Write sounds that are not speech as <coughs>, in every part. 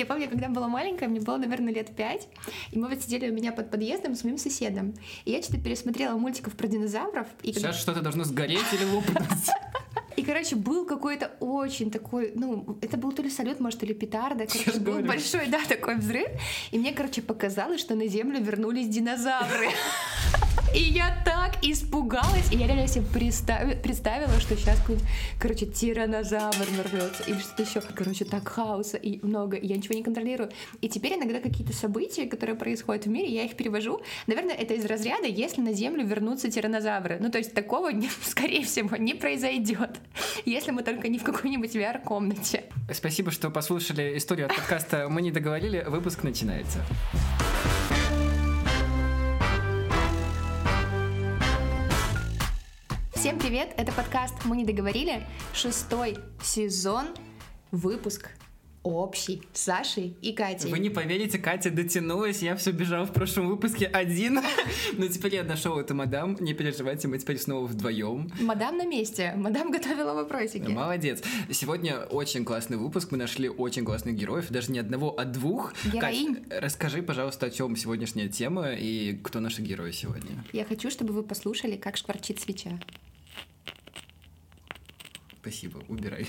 Я помню, когда была маленькая, мне было, наверное, лет пять, и мы вот сидели у меня под подъездом с моим соседом. И я что-то пересмотрела мультиков про динозавров. И Сейчас что-то должно сгореть или лопнуть. <laughs> И, короче, был какой-то очень такой, ну, это был то ли салют, может, или петарда. Короче, был говорю. большой, да, такой взрыв. И мне, короче, показалось, что на Землю вернулись динозавры. <laughs> И я так испугалась, и я реально себе представи- представила, что сейчас какой-нибудь, короче, тиранозавр ворвется, или что-то еще. Короче, так хаоса и много, и я ничего не контролирую. И теперь иногда какие-то события, которые происходят в мире, я их перевожу. Наверное, это из разряда, если на Землю вернутся тиранозавры. Ну, то есть такого, <laughs> скорее всего, не произойдет, если мы только не в какой-нибудь VR-комнате. Спасибо, что послушали историю от подкаста «Мы не договорили». Выпуск начинается. Всем привет, это подкаст «Мы не договорили», шестой сезон, выпуск общий с Сашей и Катей. Вы не поверите, Катя дотянулась, я все бежал в прошлом выпуске один, <laughs> но теперь я нашел эту мадам, не переживайте, мы теперь снова вдвоем. Мадам на месте, мадам <laughs> готовила вопросики. Молодец. Сегодня очень классный выпуск, мы нашли очень классных героев, даже не одного, а двух. Героинь. Кать, расскажи, пожалуйста, о чем сегодняшняя тема и кто наши герои сегодня. Я хочу, чтобы вы послушали, как шкварчит свеча. Спасибо, убирай.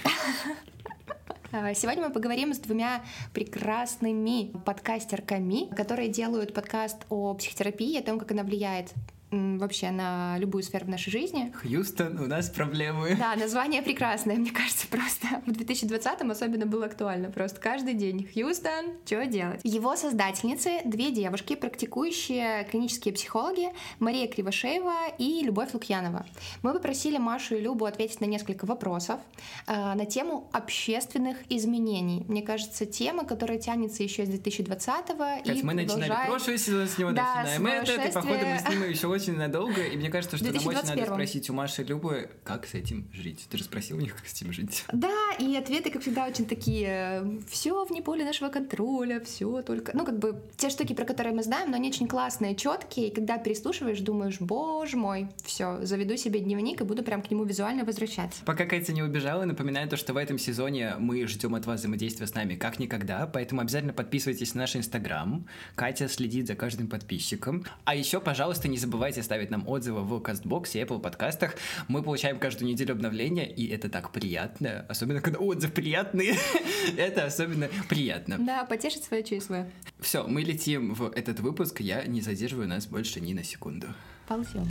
А, Сегодня мы поговорим с двумя прекрасными подкастерками, которые делают подкаст о психотерапии, о том, как она влияет вообще на любую сферу в нашей жизни. Хьюстон, у нас проблемы. Да, название прекрасное, мне кажется, просто в 2020-м особенно было актуально. Просто каждый день. Хьюстон, что делать? Его создательницы — две девушки, практикующие клинические психологи, Мария Кривошеева и Любовь Лукьянова. Мы попросили Машу и Любу ответить на несколько вопросов э, на тему общественных изменений. Мне кажется, тема, которая тянется еще с 2020-го Кать, и мы начинали продолжает- прошлый сезон с него, Да, начинаем свое этот, и походу мы с ним еще очень надолго, и мне кажется, что нам очень надо 2021. спросить у Маши Любы, как с этим жить. Ты же спросил у них, как с этим жить. Да, и ответы, как всегда, очень такие, все вне поля нашего контроля, все только... Ну, как бы, те штуки, про которые мы знаем, но они очень классные, четкие, и когда переслушиваешь, думаешь, боже мой, все, заведу себе дневник и буду прям к нему визуально возвращаться. Пока Катя не убежала, напоминаю то, что в этом сезоне мы ждем от вас взаимодействия с нами как никогда, поэтому обязательно подписывайтесь на наш инстаграм. Катя следит за каждым подписчиком. А еще, пожалуйста, не забывайте ставить нам отзывы в Castbox и Apple подкастах. Мы получаем каждую неделю обновления, и это так приятно. Особенно, когда отзыв приятный. <laughs> это особенно приятно. Да, потешить свое чувство. Все, мы летим в этот выпуск. Я не задерживаю нас больше ни на секунду. Ползем.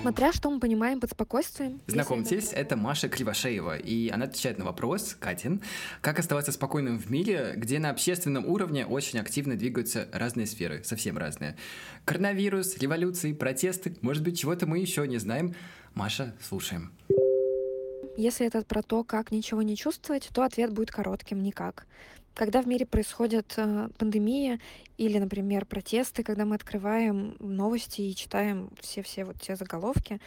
Смотря что мы понимаем под спокойствием. Знакомьтесь, это Маша Кривошеева, и она отвечает на вопрос, Катин, как оставаться спокойным в мире, где на общественном уровне очень активно двигаются разные сферы, совсем разные. Коронавирус, революции, протесты, может быть, чего-то мы еще не знаем. Маша, слушаем. Если это про то, как ничего не чувствовать, то ответ будет коротким — никак. Когда в мире происходит э, пандемия или, например, протесты, когда мы открываем новости и читаем все-все вот те заголовки,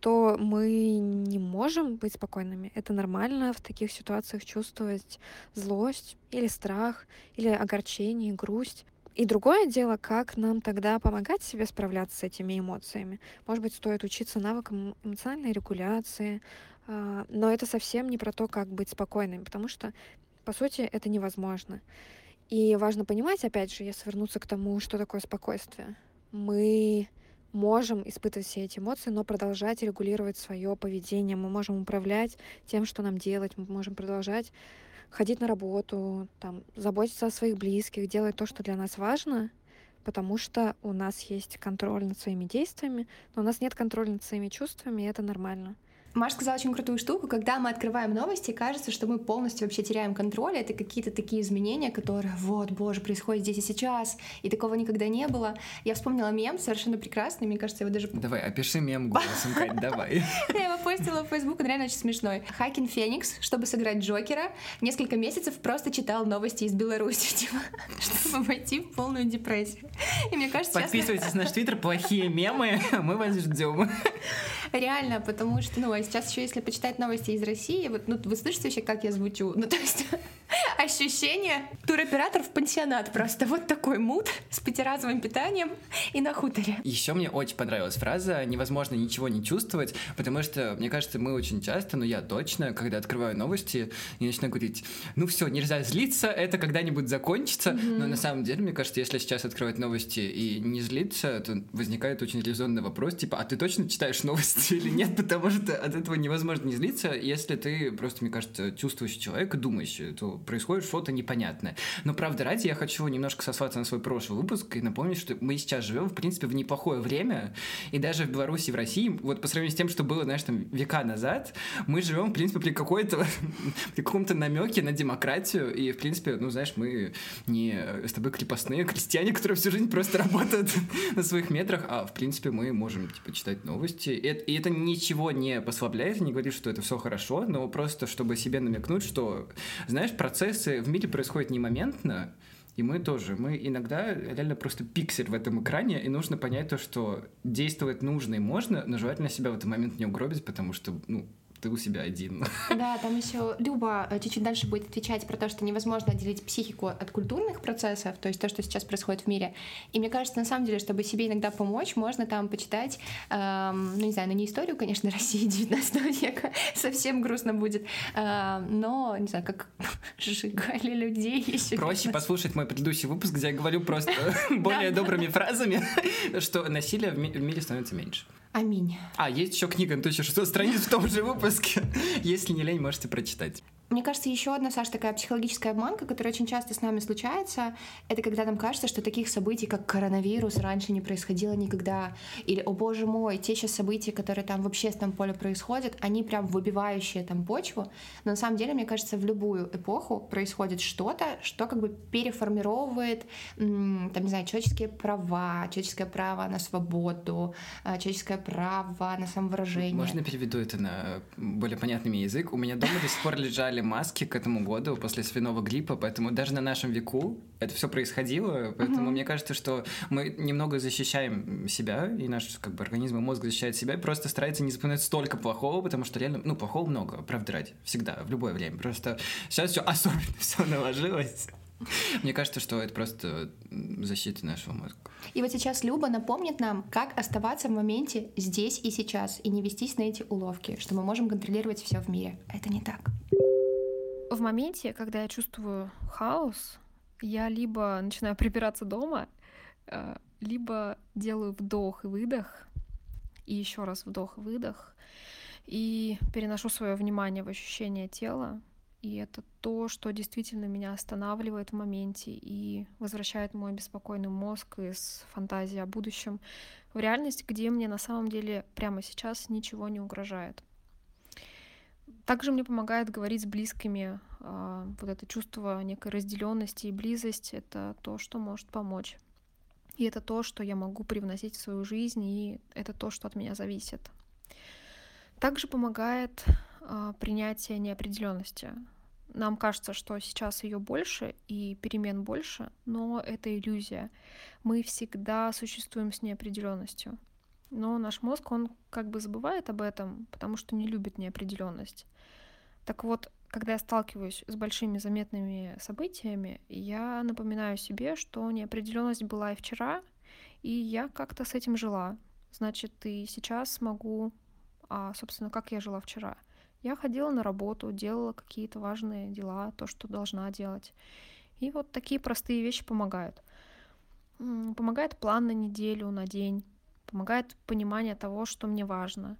то мы не можем быть спокойными. Это нормально в таких ситуациях чувствовать злость или страх, или огорчение, грусть. И другое дело, как нам тогда помогать себе справляться с этими эмоциями. Может быть, стоит учиться навыкам эмоциональной регуляции, а, но это совсем не про то, как быть спокойным, потому что, по сути, это невозможно. И важно понимать, опять же, если вернуться к тому, что такое спокойствие. Мы можем испытывать все эти эмоции, но продолжать регулировать свое поведение. Мы можем управлять тем, что нам делать. Мы можем продолжать ходить на работу, там, заботиться о своих близких, делать то, что для нас важно, потому что у нас есть контроль над своими действиями, но у нас нет контроля над своими чувствами, и это нормально. Маша сказала очень крутую штуку. Когда мы открываем новости, кажется, что мы полностью вообще теряем контроль. Это какие-то такие изменения, которые, вот, боже, происходят здесь и сейчас. И такого никогда не было. Я вспомнила мем совершенно прекрасный. Мне кажется, его даже... Давай, опиши мем <laughs> голосом, Кать, давай. Я его постила в Facebook, он реально очень смешной. Хакин Феникс, чтобы сыграть Джокера, несколько месяцев просто читал новости из Беларуси, <laughs> типа, чтобы войти в полную депрессию. И мне кажется, Подписывайтесь на наш твиттер, плохие мемы, мы вас ждем. Реально, потому что, ну, а сейчас еще если почитать новости из России, вот, ну, вы слышите вообще, как я звучу? Ну, то есть, <laughs> ощущение туроператор в пансионат просто. Вот такой мут с пятиразовым питанием и на хуторе. Еще мне очень понравилась фраза «невозможно ничего не чувствовать», потому что, мне кажется, мы очень часто, ну я точно, когда открываю новости, я начинаю говорить, ну все, нельзя злиться, это когда-нибудь закончится, mm-hmm. но на самом деле, мне кажется, если сейчас открывать новости и не злиться, то возникает очень резонный вопрос, типа, а ты точно читаешь новости <laughs> или нет, потому что от этого невозможно не злиться, если ты просто, мне кажется, чувствующий человек и думающий, то происходит что-то непонятное. Но правда ради, я хочу немножко сослаться на свой прошлый выпуск и напомнить, что мы сейчас живем, в принципе, в неплохое время, и даже в Беларуси, в России, вот по сравнению с тем, что было, знаешь, там века назад, мы живем, в принципе, при какой-то, <laughs> при каком-то намеке на демократию, и, в принципе, ну, знаешь, мы не с тобой крепостные крестьяне, которые всю жизнь просто работают <laughs> на своих метрах, а, в принципе, мы можем, типа, читать новости, и, и это ничего не послабляет, не говорит, что это все хорошо, но просто, чтобы себе намекнуть, что, знаешь, процессы в мире происходят не моментно, и мы тоже. Мы иногда реально просто пиксель в этом экране, и нужно понять то, что действовать нужно и можно, но желательно себя в этот момент не угробить, потому что, ну, ты у себя один. Да, там еще Люба э, чуть-чуть дальше будет отвечать про то, что невозможно отделить психику от культурных процессов, то есть то, что сейчас происходит в мире. И мне кажется, на самом деле, чтобы себе иногда помочь, можно там почитать, эм, ну не знаю, ну не историю, конечно, <laughs> России 19 века, совсем грустно будет, э, но, не знаю, как <laughs> сжигали людей еще. Проще послушать мой предыдущий выпуск, где я говорю просто <laughs> более добрыми фразами, что насилие в мире становится меньше. Аминь. А, есть еще книга на 1600 страниц в том же выпуске. <laughs> Если не лень, можете прочитать. Мне кажется, еще одна, Саша, такая психологическая обманка, которая очень часто с нами случается, это когда нам кажется, что таких событий, как коронавирус, раньше не происходило никогда. Или, о боже мой, те сейчас события, которые там в общественном поле происходят, они прям выбивающие там почву. Но на самом деле, мне кажется, в любую эпоху происходит что-то, что как бы переформировывает, там, не знаю, человеческие права, человеческое право на свободу, а, человеческое право на самовыражение. Можно переведу это на более понятный язык? У меня дома до сих пор лежали собирали маски к этому году после свиного гриппа, поэтому даже на нашем веку это все происходило, поэтому uh-huh. мне кажется, что мы немного защищаем себя, и наш как бы организм и мозг защищает себя, и просто старается не запоминать столько плохого, потому что реально, ну, плохого много, правда ради, всегда, в любое время. Просто сейчас все особенно <laughs> все наложилось. Мне кажется, что это просто защита нашего мозга. И вот сейчас Люба напомнит нам, как оставаться в моменте здесь и сейчас, и не вестись на эти уловки, что мы можем контролировать все в мире. Это не так. В моменте, когда я чувствую хаос, я либо начинаю прибираться дома, э, либо делаю вдох и выдох, и еще раз вдох и выдох, и переношу свое внимание в ощущение тела, и это то, что действительно меня останавливает в моменте и возвращает мой беспокойный мозг из фантазии о будущем в реальность, где мне на самом деле прямо сейчас ничего не угрожает. Также мне помогает говорить с близкими. А, вот это чувство некой разделенности и близость — это то, что может помочь. И это то, что я могу привносить в свою жизнь, и это то, что от меня зависит. Также помогает а, принятие неопределенности. Нам кажется, что сейчас ее больше и перемен больше, но это иллюзия. Мы всегда существуем с неопределенностью. Но наш мозг, он как бы забывает об этом, потому что не любит неопределенность. Так вот, когда я сталкиваюсь с большими заметными событиями, я напоминаю себе, что неопределенность была и вчера, и я как-то с этим жила. Значит, и сейчас могу... А, собственно, как я жила вчера? Я ходила на работу, делала какие-то важные дела, то, что должна делать. И вот такие простые вещи помогают. Помогает план на неделю, на день. Помогает понимание того, что мне важно.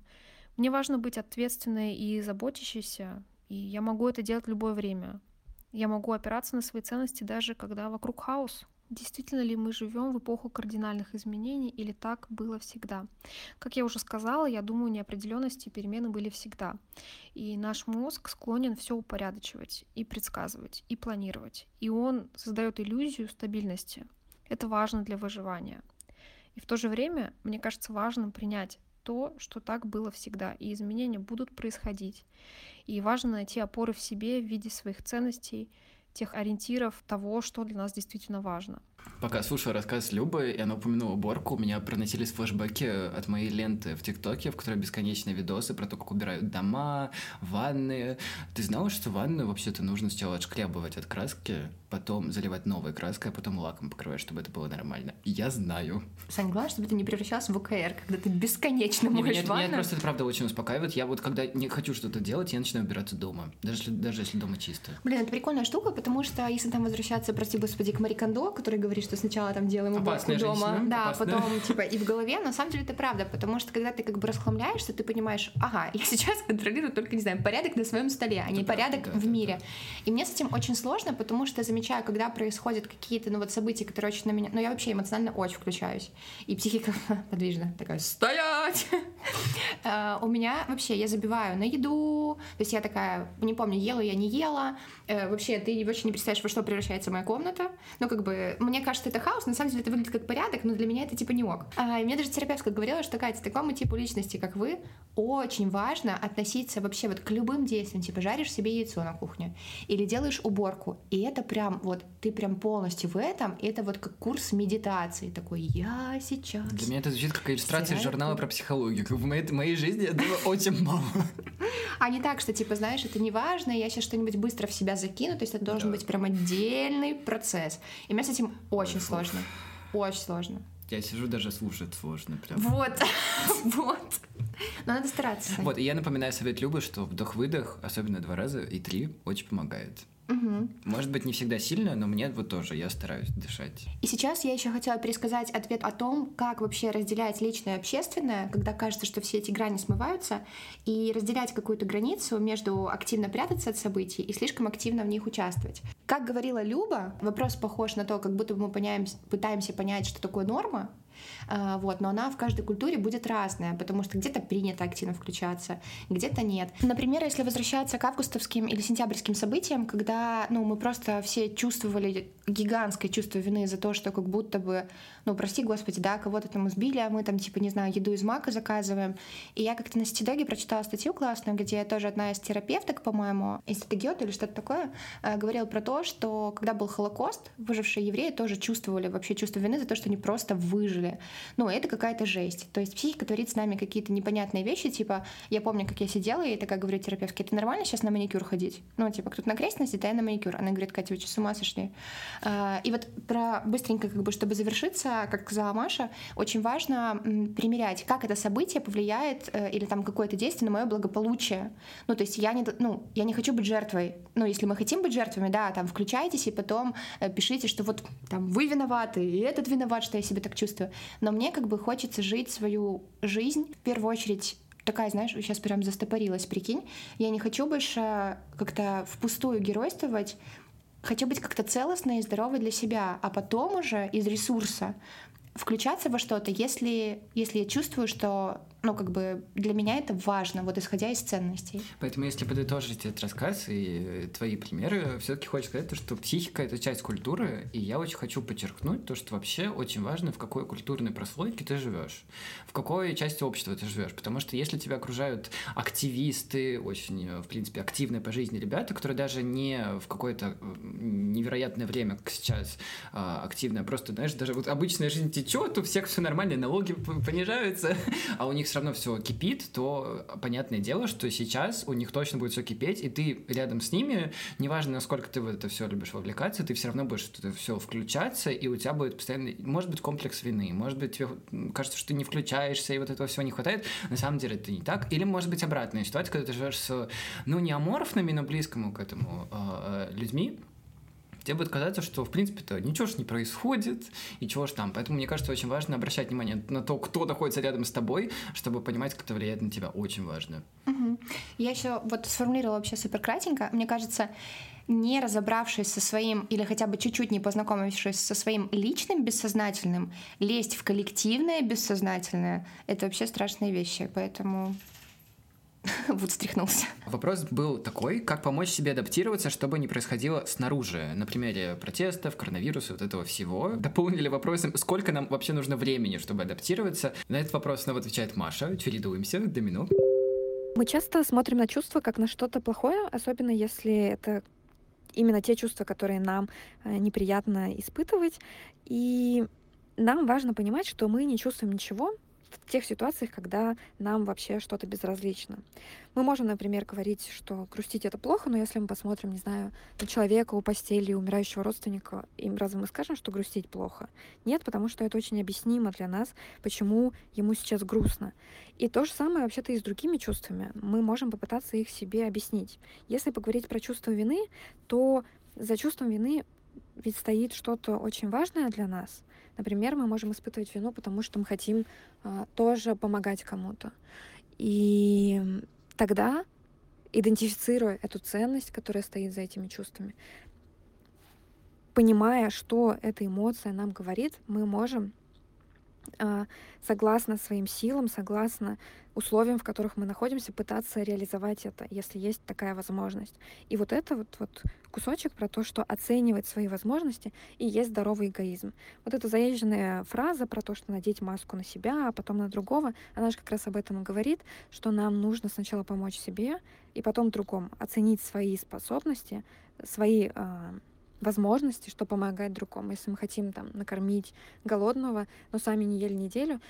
Мне важно быть ответственной и заботящейся, и я могу это делать в любое время. Я могу опираться на свои ценности даже когда вокруг хаос. Действительно ли мы живем в эпоху кардинальных изменений или так было всегда? Как я уже сказала, я думаю, неопределенности и перемены были всегда. И наш мозг склонен все упорядочивать и предсказывать, и планировать. И он создает иллюзию стабильности. Это важно для выживания. И в то же время, мне кажется, важным принять то, что так было всегда, и изменения будут происходить. И важно найти опоры в себе в виде своих ценностей, тех ориентиров того, что для нас действительно важно. Пока слушала рассказ Любы, и она упомянула уборку, у меня проносились флешбеки от моей ленты в ТикТоке, в которой бесконечные видосы про то, как убирают дома, ванны. Ты знала, что ванну вообще-то нужно сначала отшкрябывать от краски, потом заливать новой краской, а потом лаком покрывать, чтобы это было нормально. Я знаю. Сань, главное, чтобы ты не превращался в ОКР, когда ты бесконечно Не, моешь меня, ванну. меня просто это правда очень успокаивает. Я вот когда не хочу что-то делать, я начинаю убираться дома. Даже если, даже если дома чисто. Блин, это прикольная штука, потому что если там возвращаться, прости господи, к Мари Кондо, который говорит, что сначала там делаем уборку Опасная дома, женщина, да, опасная. потом <laughs> типа и в голове, на самом деле это правда, потому что когда ты как бы расхламляешься, ты понимаешь, ага, я <laughs> сейчас контролирую только, не знаю, порядок на своем столе, а не правда, порядок да, в да, мире. И мне с этим очень сложно, потому что я замечаю, когда происходят какие-то, ну вот события, которые очень на меня, ну я вообще эмоционально очень включаюсь, и психика <laughs> подвижна, такая, стоять! А, У меня вообще, я забиваю на еду, то есть я такая, не помню, ела я, не ела, Э, вообще ты вообще не представляешь, во что превращается моя комната. Ну, как бы, мне кажется, это хаос, на самом деле это выглядит как порядок, но для меня это типа не ок. А, и мне даже терапевтка говорила, что, Катя, такому типу личности, как вы, очень важно относиться вообще вот к любым действиям, типа жаришь себе яйцо на кухне или делаешь уборку, и это прям вот, ты прям полностью в этом, и это вот как курс медитации, такой, я сейчас... Для меня это звучит как иллюстрация Стираю журнала про психологию. Как В моей, в моей жизни этого очень <laughs> мало. А не так, что, типа, знаешь, это не важно, я сейчас что-нибудь быстро в себя закину, то есть это должен быть прям отдельный процесс. И мне с этим очень сложно. Очень сложно. Я сижу, даже слушать сложно. Прям. Вот, <laughs> вот. Но надо стараться. Вот, и я напоминаю совет Любы, что вдох-выдох, особенно два раза и три, очень помогает. Мгм. Может быть, не всегда сильно, но мне вот тоже, я стараюсь дышать. И сейчас я еще хотела пересказать ответ о том, как вообще разделять личное и общественное, когда кажется, что все эти грани смываются, и разделять какую-то границу между активно прятаться от событий и слишком активно в них участвовать. Как говорила Люба, вопрос похож на то, как будто мы поняем- пытаемся понять, что такое норма, вот, но она в каждой культуре будет разная, потому что где-то принято активно включаться, где-то нет. Например, если возвращаться к августовским или сентябрьским событиям, когда ну, мы просто все чувствовали гигантское чувство вины за то, что как будто бы, ну, прости господи, да, кого-то там избили, а мы там, типа, не знаю, еду из мака заказываем. И я как-то на Ситидоге прочитала статью классную, где тоже одна из терапевток, по-моему, Институт Гёте или что-то такое, э, говорила про то, что когда был Холокост, выжившие евреи тоже чувствовали вообще чувство вины за то, что они просто выжили. Ну, это какая-то жесть. То есть психика творит с нами какие-то непонятные вещи, типа, я помню, как я сидела, и такая говорю терапевтке, это нормально сейчас на маникюр ходить? Ну, типа, кто-то на крест носит, а я на маникюр. Она говорит, Катя, вы что, с ума сошли? А, И вот про быстренько, как бы, чтобы завершиться, как сказала Маша, очень важно примерять, как это событие повлияет э, или там какое-то действие на мое благополучие. Ну, то есть я не, ну, я не хочу быть жертвой. Ну, если мы хотим быть жертвами, да, там, включайтесь и потом э, пишите, что вот там вы виноваты, и этот виноват, что я себя так чувствую. Но мне как бы хочется жить свою жизнь. В первую очередь такая, знаешь, сейчас прям застопорилась, прикинь. Я не хочу больше как-то впустую геройствовать, хочу быть как-то целостной и здоровой для себя, а потом уже из ресурса включаться во что-то, если, если я чувствую, что, ну, как бы для меня это важно, вот исходя из ценностей. Поэтому, если подытожить этот рассказ и твои примеры, все-таки хочется сказать, то, что психика — это часть культуры, и я очень хочу подчеркнуть то, что вообще очень важно, в какой культурной прослойке ты живешь, в какой части общества ты живешь, потому что если тебя окружают активисты, очень, в принципе, активные по жизни ребята, которые даже не в какое-то невероятное время, как сейчас, а, активно, просто, знаешь, даже вот обычная жизнь течет, у всех все нормально, налоги понижаются, <laughs> а у них все равно все кипит, то понятное дело, что сейчас у них точно будет все кипеть, и ты рядом с ними, неважно, насколько ты в это все любишь вовлекаться, ты все равно будешь это все включаться, и у тебя будет постоянно, может быть, комплекс вины, может быть, тебе кажется, что ты не включаешься, и вот этого всего не хватает, на самом деле это не так, или может быть обратная ситуация, когда ты живешь с, ну, не аморфными, но близкому к этому э, э, людьми, тебе будет казаться, что, в принципе-то, ничего ж не происходит, и чего ж там. Поэтому, мне кажется, очень важно обращать внимание на то, кто находится рядом с тобой, чтобы понимать, как это влияет на тебя. Очень важно. Мгм. Я еще вот сформулировала вообще супер кратенько. Мне кажется, не разобравшись со своим или хотя бы чуть-чуть не познакомившись со своим личным бессознательным, лезть в коллективное бессознательное — это вообще страшные вещи. Поэтому <laughs> вот встряхнулся. Вопрос был такой, как помочь себе адаптироваться, чтобы не происходило снаружи, на примере протестов, коронавируса, вот этого всего. Дополнили вопросом, сколько нам вообще нужно времени, чтобы адаптироваться. На этот вопрос снова отвечает Маша. Чередуемся, домино. Мы часто смотрим на чувства как на что-то плохое, особенно если это именно те чувства, которые нам э, неприятно испытывать. И нам важно понимать, что мы не чувствуем ничего, в тех ситуациях, когда нам вообще что-то безразлично. Мы можем, например, говорить, что грустить это плохо, но если мы посмотрим, не знаю, на человека у постели умирающего родственника, им разве мы скажем, что грустить плохо? Нет, потому что это очень объяснимо для нас, почему ему сейчас грустно. И то же самое вообще-то и с другими чувствами. Мы можем попытаться их себе объяснить. Если поговорить про чувство вины, то за чувством вины ведь стоит что-то очень важное для нас. Например, мы можем испытывать вину, потому что мы хотим а, тоже помогать кому-то. И тогда, идентифицируя эту ценность, которая стоит за этими чувствами, понимая, что эта эмоция нам говорит, мы можем согласно своим силам, согласно условиям, в которых мы находимся, пытаться реализовать это, если есть такая возможность. И вот это вот, вот кусочек про то, что оценивать свои возможности и есть здоровый эгоизм. Вот эта заезженная фраза про то, что надеть маску на себя, а потом на другого, она же как раз об этом и говорит, что нам нужно сначала помочь себе и потом другому, оценить свои способности, свои э, возможности, что помогать другому. Если мы хотим там накормить голодного, но сами не ели неделю,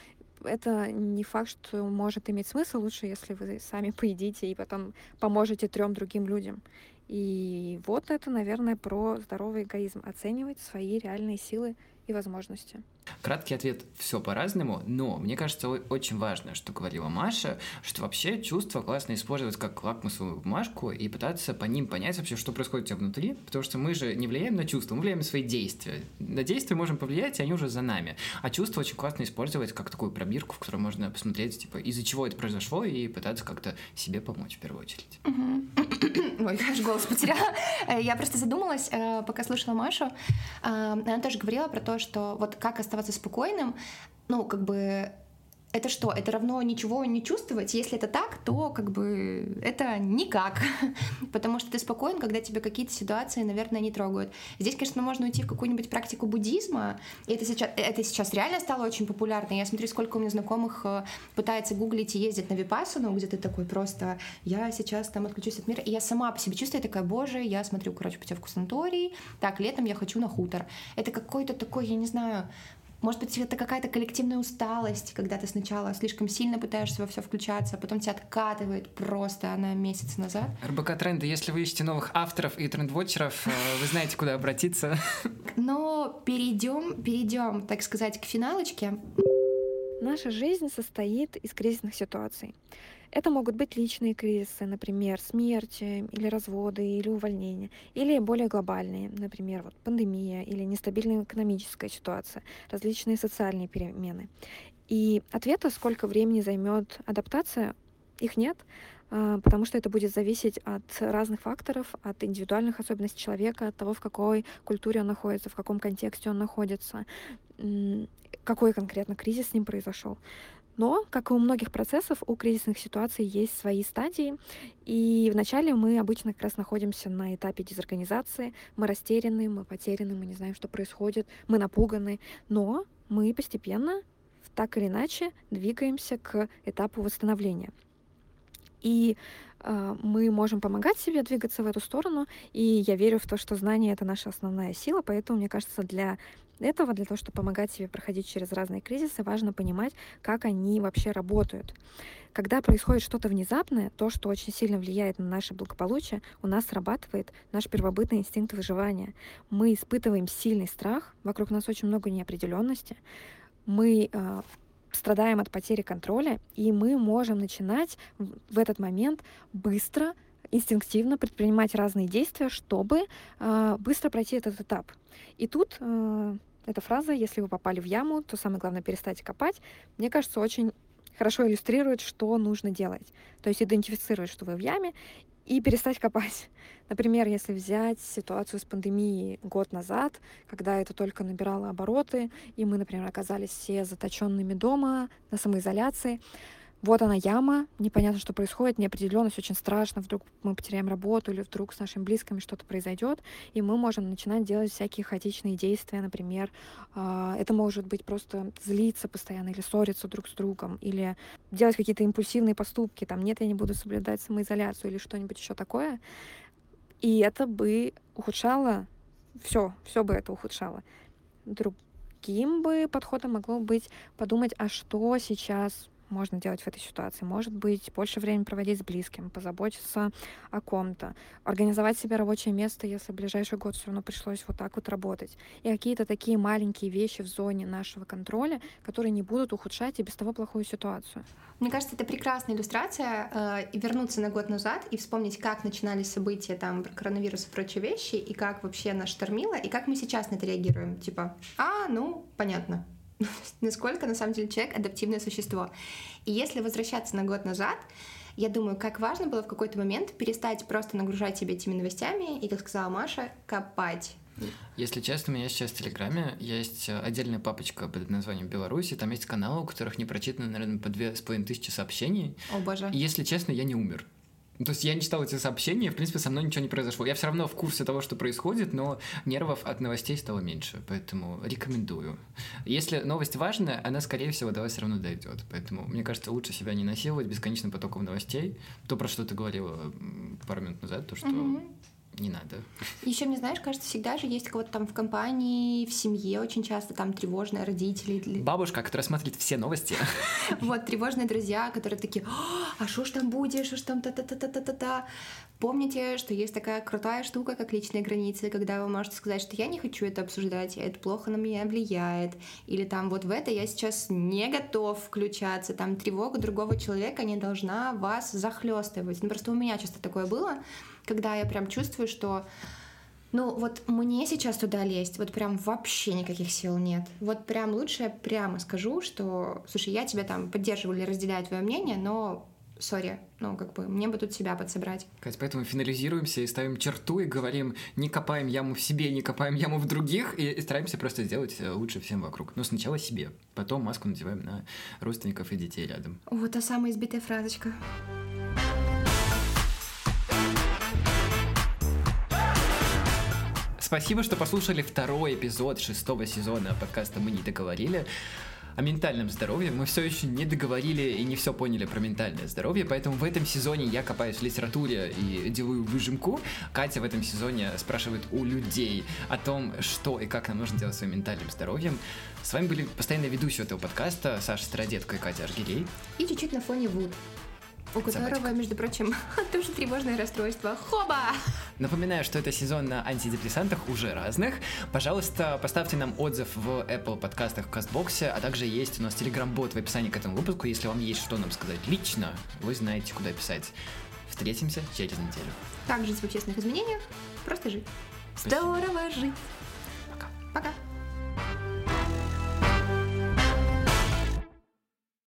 это не факт, что может иметь смысл. Лучше, если вы сами <laughs> поедите и потом поможете трем другим людям. И вот это, наверное, про здоровый эгоизм. Оценивать свои реальные силы и возможности. Краткий ответ – все по-разному, но мне кажется очень важно, что говорила Маша, что вообще чувства классно использовать как лакмусовую бумажку и пытаться по ним понять вообще, что происходит у тебя внутри, потому что мы же не влияем на чувства, мы влияем на свои действия. На действия можем повлиять, и они уже за нами. А чувства очень классно использовать как такую пробирку, в которой можно посмотреть, типа, из-за чего это произошло, и пытаться как-то себе помочь в первую очередь. <coughs> Ой, аж голос потеряла. Э, я просто задумалась, э, пока слушала Машу. Э, она тоже говорила про то, что вот как оставаться спокойным, ну, как бы это что? Это равно ничего не чувствовать? Если это так, то как бы это никак. <laughs> Потому что ты спокоен, когда тебя какие-то ситуации, наверное, не трогают. Здесь, конечно, можно уйти в какую-нибудь практику буддизма. И это сейчас, это сейчас реально стало очень популярно. Я смотрю, сколько у меня знакомых э, пытается гуглить и ездить на випассану, где ты такой просто, я сейчас там отключусь от мира. И я сама по себе чувствую, такая, боже, я смотрю, короче, путевку санаторий, так, летом я хочу на хутор. Это какой-то такой, я не знаю, может быть, это какая-то коллективная усталость, когда ты сначала слишком сильно пытаешься во все включаться, а потом тебя откатывает просто на месяц назад. РБК Тренды, если вы ищете новых авторов и трендвотчеров, э, вы знаете, куда обратиться. Но перейдем, перейдем, так сказать, к финалочке. Наша жизнь состоит из кризисных ситуаций. Это могут быть личные кризисы, например, смерти или разводы или увольнения, или более глобальные, например, вот пандемия или нестабильная экономическая ситуация, различные социальные перемены. И ответа, сколько времени займет адаптация, их нет, а, потому что это будет зависеть от разных факторов, от индивидуальных особенностей человека, от того, в какой культуре он находится, в каком контексте он находится, какой конкретно кризис с ним произошел. Но, как и у многих процессов, у кризисных ситуаций есть свои стадии. И вначале мы обычно как раз находимся на этапе дезорганизации. Мы растеряны, мы потеряны, мы не знаем, что происходит, мы напуганы. Но мы постепенно, так или иначе, двигаемся к этапу восстановления. И э, мы можем помогать себе двигаться в эту сторону. И я верю в то, что знание это наша основная сила. Поэтому, мне кажется, для этого, для того, чтобы помогать себе проходить через разные кризисы, важно понимать, как они вообще работают. Когда происходит что-то внезапное, то, что очень сильно влияет на наше благополучие, у нас срабатывает наш первобытный инстинкт выживания. Мы испытываем сильный страх, вокруг нас очень много неопределенности, мы э, страдаем от потери контроля, и мы можем начинать в этот момент быстро инстинктивно предпринимать разные действия, чтобы э, быстро пройти этот этап. И тут э, эта фраза «если вы попали в яму, то самое главное перестать копать», мне кажется, очень хорошо иллюстрирует, что нужно делать. То есть идентифицировать, что вы в яме, и перестать копать. <laughs> Например, если взять ситуацию с пандемией год назад, когда это только набирало обороты, и мы, например, оказались все заточенными дома на самоизоляции, вот она яма, непонятно, что происходит, неопределенность, очень страшно, вдруг мы потеряем работу или вдруг с нашими близкими что-то произойдет, и мы можем начинать делать всякие хаотичные действия, например, а, это может быть просто злиться постоянно или ссориться друг с другом, или делать какие-то импульсивные поступки, там, нет, я не буду соблюдать самоизоляцию или что-нибудь еще такое, и это бы ухудшало, все, все бы это ухудшало. Другим бы подходом могло быть подумать, а что сейчас можно делать в этой ситуации? Может быть, больше времени проводить с близким, позаботиться о ком-то, организовать себе рабочее место, если в ближайший год все равно пришлось вот так вот работать. И какие-то такие маленькие вещи в зоне нашего контроля, которые не будут ухудшать и без того плохую ситуацию. Мне кажется, это прекрасная иллюстрация э, вернуться на год назад и вспомнить, как начинались события там про коронавирус и прочие вещи, и как вообще нас штормило, и как мы сейчас на это реагируем. Типа, а, ну, понятно, <laughs> насколько на самом деле человек адаптивное существо. И если возвращаться на год назад, я думаю, как важно было в какой-то момент перестать просто нагружать себя этими новостями и, как сказала Маша, копать. Если честно, у меня сейчас в Телеграме есть отдельная папочка под названием Беларуси. Там есть каналы, у которых не прочитано, наверное, по две с половиной тысячи сообщений. О, боже. И, если честно, я не умер. Ну, то есть я не читал эти сообщения, в принципе, со мной ничего не произошло. Я все равно в курсе того, что происходит, но нервов от новостей стало меньше, поэтому рекомендую. Если новость важная, она, скорее всего, до вас все равно дойдет. Поэтому, мне кажется, лучше себя не насиловать бесконечным потоком новостей. То, про что ты говорила пару минут назад, то, что mm-hmm не надо. Еще мне, знаешь, кажется, всегда же есть кого-то там в компании, в семье очень часто там тревожные родители. Бабушка, которая смотрит все новости. <laughs> Вот, тревожные друзья, которые такие, а что ж там будет, что ж там та-та-та-та-та-та. Помните, что есть такая крутая штука, как личные границы, когда вы можете сказать, что я не хочу это обсуждать, это плохо на меня влияет, или там вот в это я сейчас не готов включаться, там тревога другого человека не должна вас захлестывать. Ну просто у меня часто такое было, когда я прям чувствую, что ну вот мне сейчас туда лезть, вот прям вообще никаких сил нет. Вот прям лучше я прямо скажу, что, слушай, я тебя там поддерживаю или разделяю твое мнение, но сори, ну, как бы, мне бы тут себя подсобрать. Кать, поэтому финализируемся и ставим черту и говорим, не копаем яму в себе, не копаем яму в других, и, и стараемся просто сделать э, лучше всем вокруг. Но сначала себе, потом маску надеваем на родственников и детей рядом. Вот та самая избитая фразочка. Спасибо, что послушали второй эпизод шестого сезона подкаста «Мы не договорили» о ментальном здоровье. Мы все еще не договорили и не все поняли про ментальное здоровье, поэтому в этом сезоне я копаюсь в литературе и делаю выжимку. Катя в этом сезоне спрашивает у людей о том, что и как нам нужно делать своим ментальным здоровьем. С вами были постоянные ведущие этого подкаста Саша Стародетка и Катя Аргирей. И чуть-чуть на фоне Вуд у которого, между прочим, <laughs> тоже тревожное расстройство. Хоба! Напоминаю, что это сезон на антидепрессантах уже разных. Пожалуйста, поставьте нам отзыв в Apple подкастах в Кастбоксе, а также есть у нас телеграм-бот в описании к этому выпуску. Если вам есть что нам сказать лично, вы знаете, куда писать. Встретимся через неделю. Так жить в общественных изменениях, просто жить. Спасибо. Здорово жить. Пока. Пока.